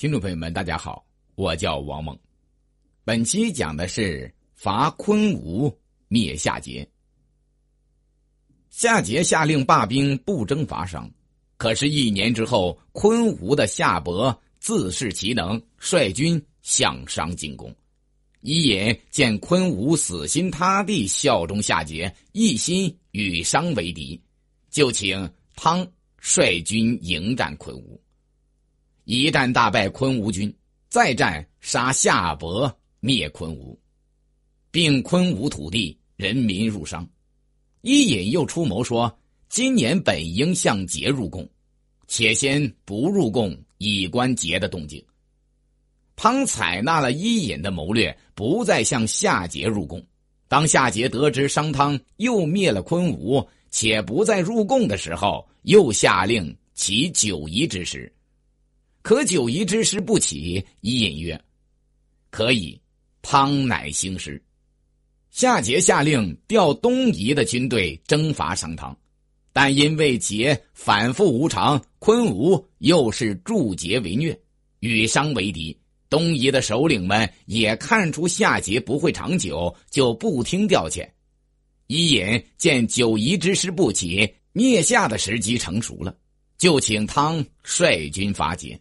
听众朋友们，大家好，我叫王猛。本期讲的是伐昆吾、灭夏桀。夏桀下令罢兵，不征伐商。可是，一年之后，昆吾的夏伯自恃其能，率军向商进攻。伊尹见昆吾死心塌地效忠夏桀，一心与商为敌，就请汤率军迎战昆吾。一战大败昆吾军，再战杀夏伯灭昆吾，并昆吾土地人民入商。伊尹又出谋说：今年本应向桀入贡，且先不入贡，以观桀的动静。汤采纳了伊尹的谋略，不再向夏桀入贡。当夏桀得知商汤又灭了昆吾，且不再入贡的时候，又下令起九夷之时。可九夷之师不起，伊尹曰：“可以。”汤乃兴师。夏桀下令调东夷的军队征伐商汤，但因为桀反复无常，昆吾又是助桀为虐，与商为敌。东夷的首领们也看出夏桀不会长久，就不听调遣。伊尹见九夷之师不起，灭夏的时机成熟了，就请汤率军伐桀。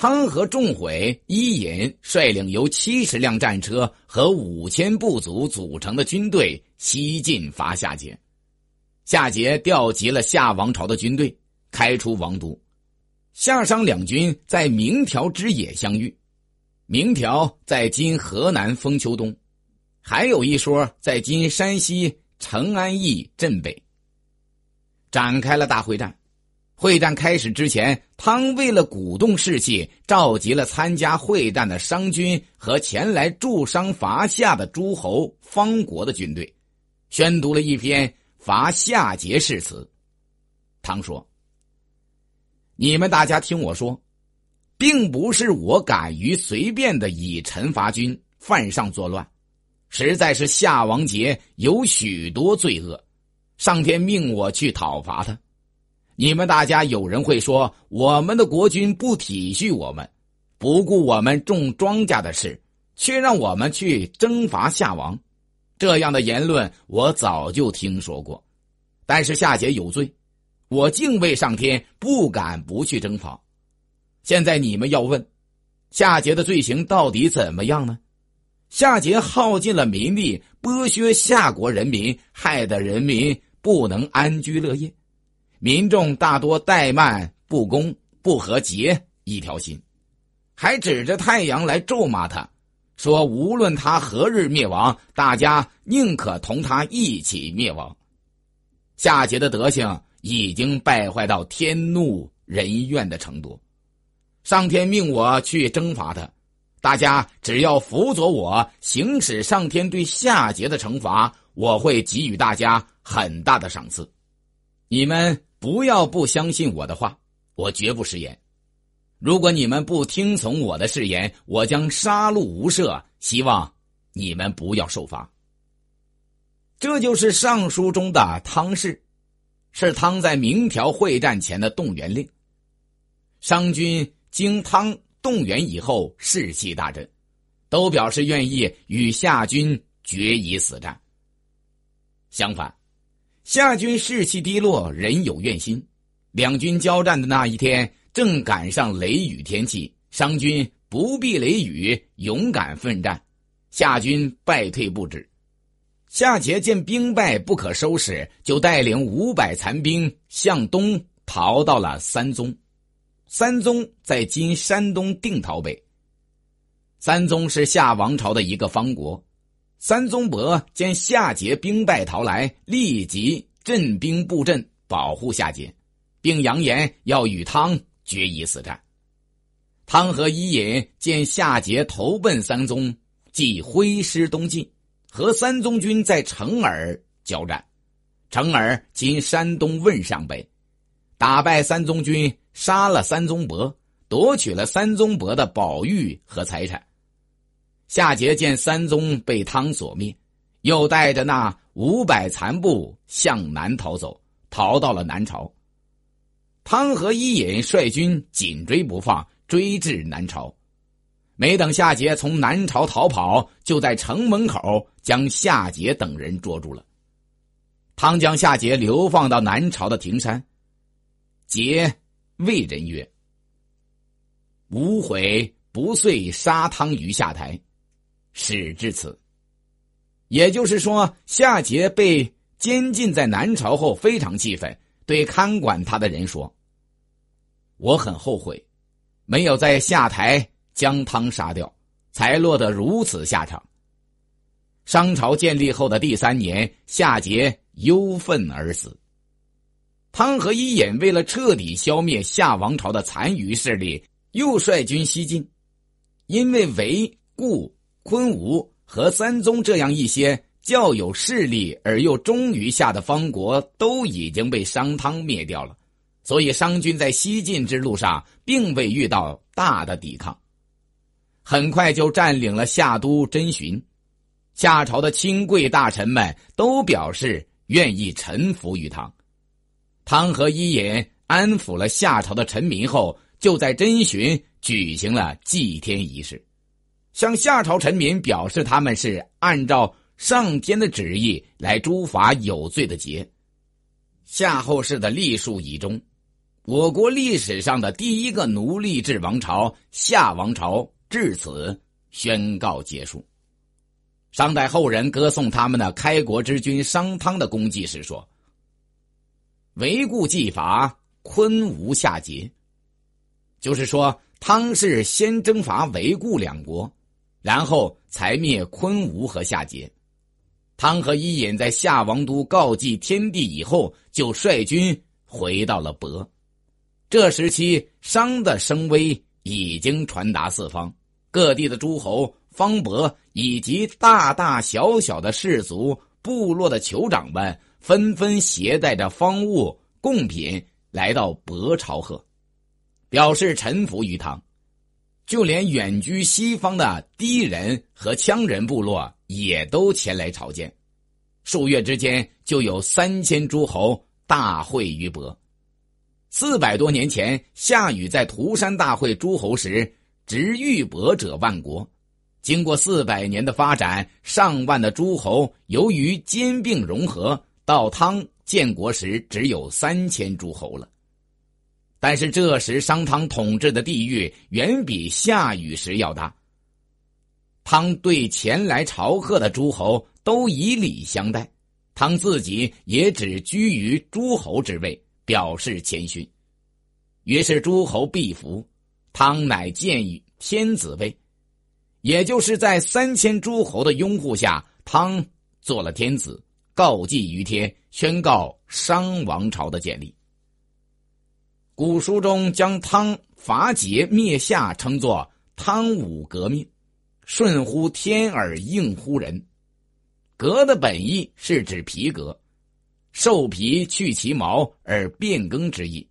汤和仲毁，伊尹率领由七十辆战车和五千部族组成的军队西进伐夏桀。夏桀调集了夏王朝的军队，开出王都。夏商两军在明条之野相遇，明条在今河南封丘东，还有一说在今山西成安邑镇北。展开了大会战。会战开始之前，汤为了鼓动士气，召集了参加会战的商军和前来助商伐夏的诸侯方国的军队，宣读了一篇伐夏桀誓词。汤说：“你们大家听我说，并不是我敢于随便的以臣伐君，犯上作乱，实在是夏王桀有许多罪恶，上天命我去讨伐他。”你们大家有人会说，我们的国君不体恤我们，不顾我们种庄稼的事，却让我们去征伐夏王。这样的言论我早就听说过。但是夏桀有罪，我敬畏上天，不敢不去征伐。现在你们要问，夏桀的罪行到底怎么样呢？夏桀耗尽了民力，剥削夏国人民，害得人民不能安居乐业。民众大多怠慢不公，不和桀一条心，还指着太阳来咒骂他，说无论他何日灭亡，大家宁可同他一起灭亡。夏桀的德行已经败坏到天怒人怨的程度，上天命我去征伐他，大家只要辅佐我行使上天对夏桀的惩罚，我会给予大家很大的赏赐。你们。不要不相信我的话，我绝不食言。如果你们不听从我的誓言，我将杀戮无赦。希望你们不要受罚。这就是上书中的汤氏，是汤在明条会战前的动员令。商军经汤动员以后，士气大振，都表示愿意与夏军决一死战。相反。夏军士气低落，人有怨心。两军交战的那一天，正赶上雷雨天气，商军不避雷雨，勇敢奋战，夏军败退不止。夏桀见兵败不可收拾，就带领五百残兵向东逃到了三宗。三宗在今山东定陶北。三宗是夏王朝的一个方国。三宗伯见夏桀兵败逃来，立即镇兵布阵，保护夏桀，并扬言要与汤决一死战。汤和伊尹见夏桀投奔三宗，即挥师东进，和三宗军在成耳交战。成耳今山东汶上北，打败三宗军，杀了三宗伯，夺取了三宗伯的宝玉和财产。夏桀见三宗被汤所灭，又带着那五百残部向南逃走，逃到了南朝。汤和伊尹率军紧追不放，追至南朝。没等夏桀从南朝逃跑，就在城门口将夏桀等人捉住了。汤将夏桀流放到南朝的亭山。桀谓人曰：“吾悔不遂杀汤于下台，始至此。”也就是说，夏桀被监禁在南朝后，非常气愤，对看管他的人说：“我很后悔，没有在下台。”将汤杀掉，才落得如此下场。商朝建立后的第三年，夏桀忧愤而死。汤和伊尹为了彻底消灭夏王朝的残余势力，又率军西进。因为韦、固、昆吾和三宗这样一些较有势力而又忠于夏的方国都已经被商汤灭掉了，所以商军在西进之路上并未遇到大的抵抗。很快就占领了夏都真寻，夏朝的亲贵大臣们都表示愿意臣服于汤。汤和伊尹安抚了夏朝的臣民后，就在真寻举行了祭天仪式，向夏朝臣民表示他们是按照上天的旨意来诛伐有罪的桀。夏后氏的历数以中，我国历史上的第一个奴隶制王朝夏王朝。至此宣告结束。商代后人歌颂他们的开国之君商汤的功绩时说：“为故继伐昆吾夏桀。”就是说，汤是先征伐韦固两国，然后才灭昆吾和夏桀。汤和伊尹在夏王都告祭天地以后，就率军回到了亳。这时期，商的声威已经传达四方。各地的诸侯、方伯以及大大小小的氏族、部落的酋长们，纷纷携带着方物贡品来到亳朝贺，表示臣服于汤。就连远居西方的氐人和羌人部落也都前来朝见。数月之间，就有三千诸侯大会于亳。四百多年前，夏禹在涂山大会诸侯时。执玉帛者万国，经过四百年的发展，上万的诸侯由于兼并融合，到汤建国时只有三千诸侯了。但是这时商汤统治的地域远比夏禹时要大。汤对前来朝贺的诸侯都以礼相待，汤自己也只居于诸侯之位，表示谦逊。于是诸侯必服。汤乃建于天子位，也就是在三千诸侯的拥护下，汤做了天子，告祭于天，宣告商王朝的建立。古书中将汤伐桀灭夏称作汤武革命，顺乎天而应乎人。革的本意是指皮革，兽皮去其毛而变更之意。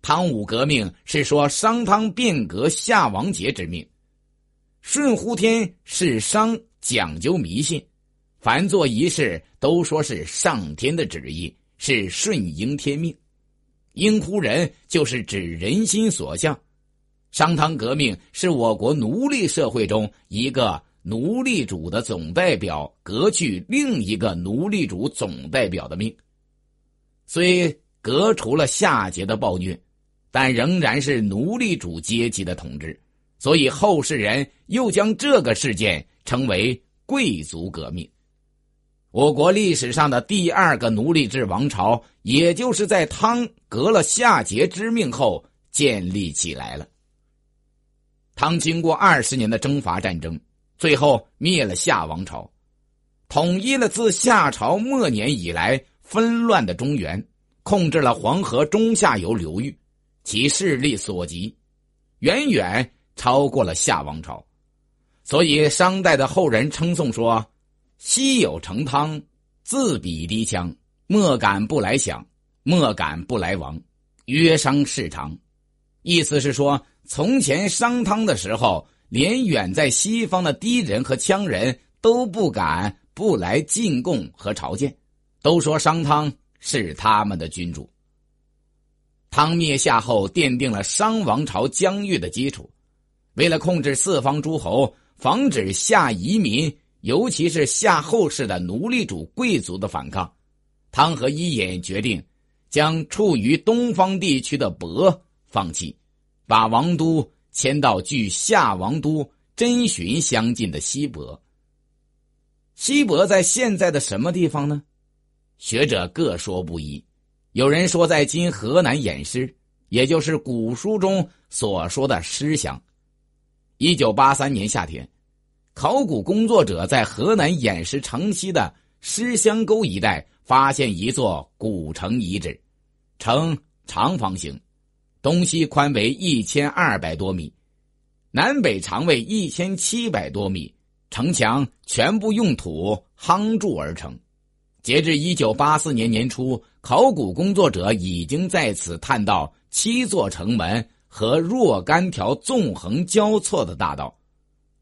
汤武革命是说商汤变革夏王桀之命，顺乎天是商讲究迷信，凡做仪式都说是上天的旨意，是顺应天命。应乎人就是指人心所向。商汤革命是我国奴隶社会中一个奴隶主的总代表革去另一个奴隶主总代表的命，虽革除了夏桀的暴虐。但仍然是奴隶主阶级的统治，所以后世人又将这个事件称为贵族革命。我国历史上的第二个奴隶制王朝，也就是在汤革了夏桀之命后建立起来了。汤经过二十年的征伐战争，最后灭了夏王朝，统一了自夏朝末年以来纷乱的中原，控制了黄河中下游流域。其势力所及，远远超过了夏王朝，所以商代的后人称颂说：“昔有成汤，自比低羌，莫敢不来降，莫敢不来亡。曰商事长。”意思是说，从前商汤的时候，连远在西方的敌人和羌人都不敢不来进贡和朝见，都说商汤是他们的君主。汤灭夏后奠定了商王朝疆域的基础。为了控制四方诸侯，防止夏移民，尤其是夏后氏的奴隶主贵族的反抗，汤和伊尹决定将处于东方地区的伯放弃，把王都迁到距夏王都真寻相近的西伯。西伯在现在的什么地方呢？学者各说不一。有人说在今河南偃师，也就是古书中所说的师乡。一九八三年夏天，考古工作者在河南偃师城西的狮乡沟一带发现一座古城遗址，呈长方形，东西宽为一千二百多米，南北长为一千七百多米，城墙全部用土夯筑而成。截至一九八四年年初。考古工作者已经在此探到七座城门和若干条纵横交错的大道。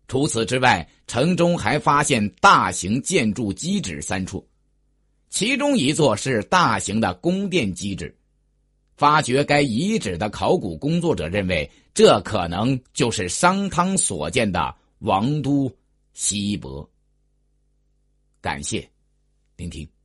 除此之外，城中还发现大型建筑基址三处，其中一座是大型的宫殿基址。发掘该遗址的考古工作者认为，这可能就是商汤所建的王都西伯。感谢聆听。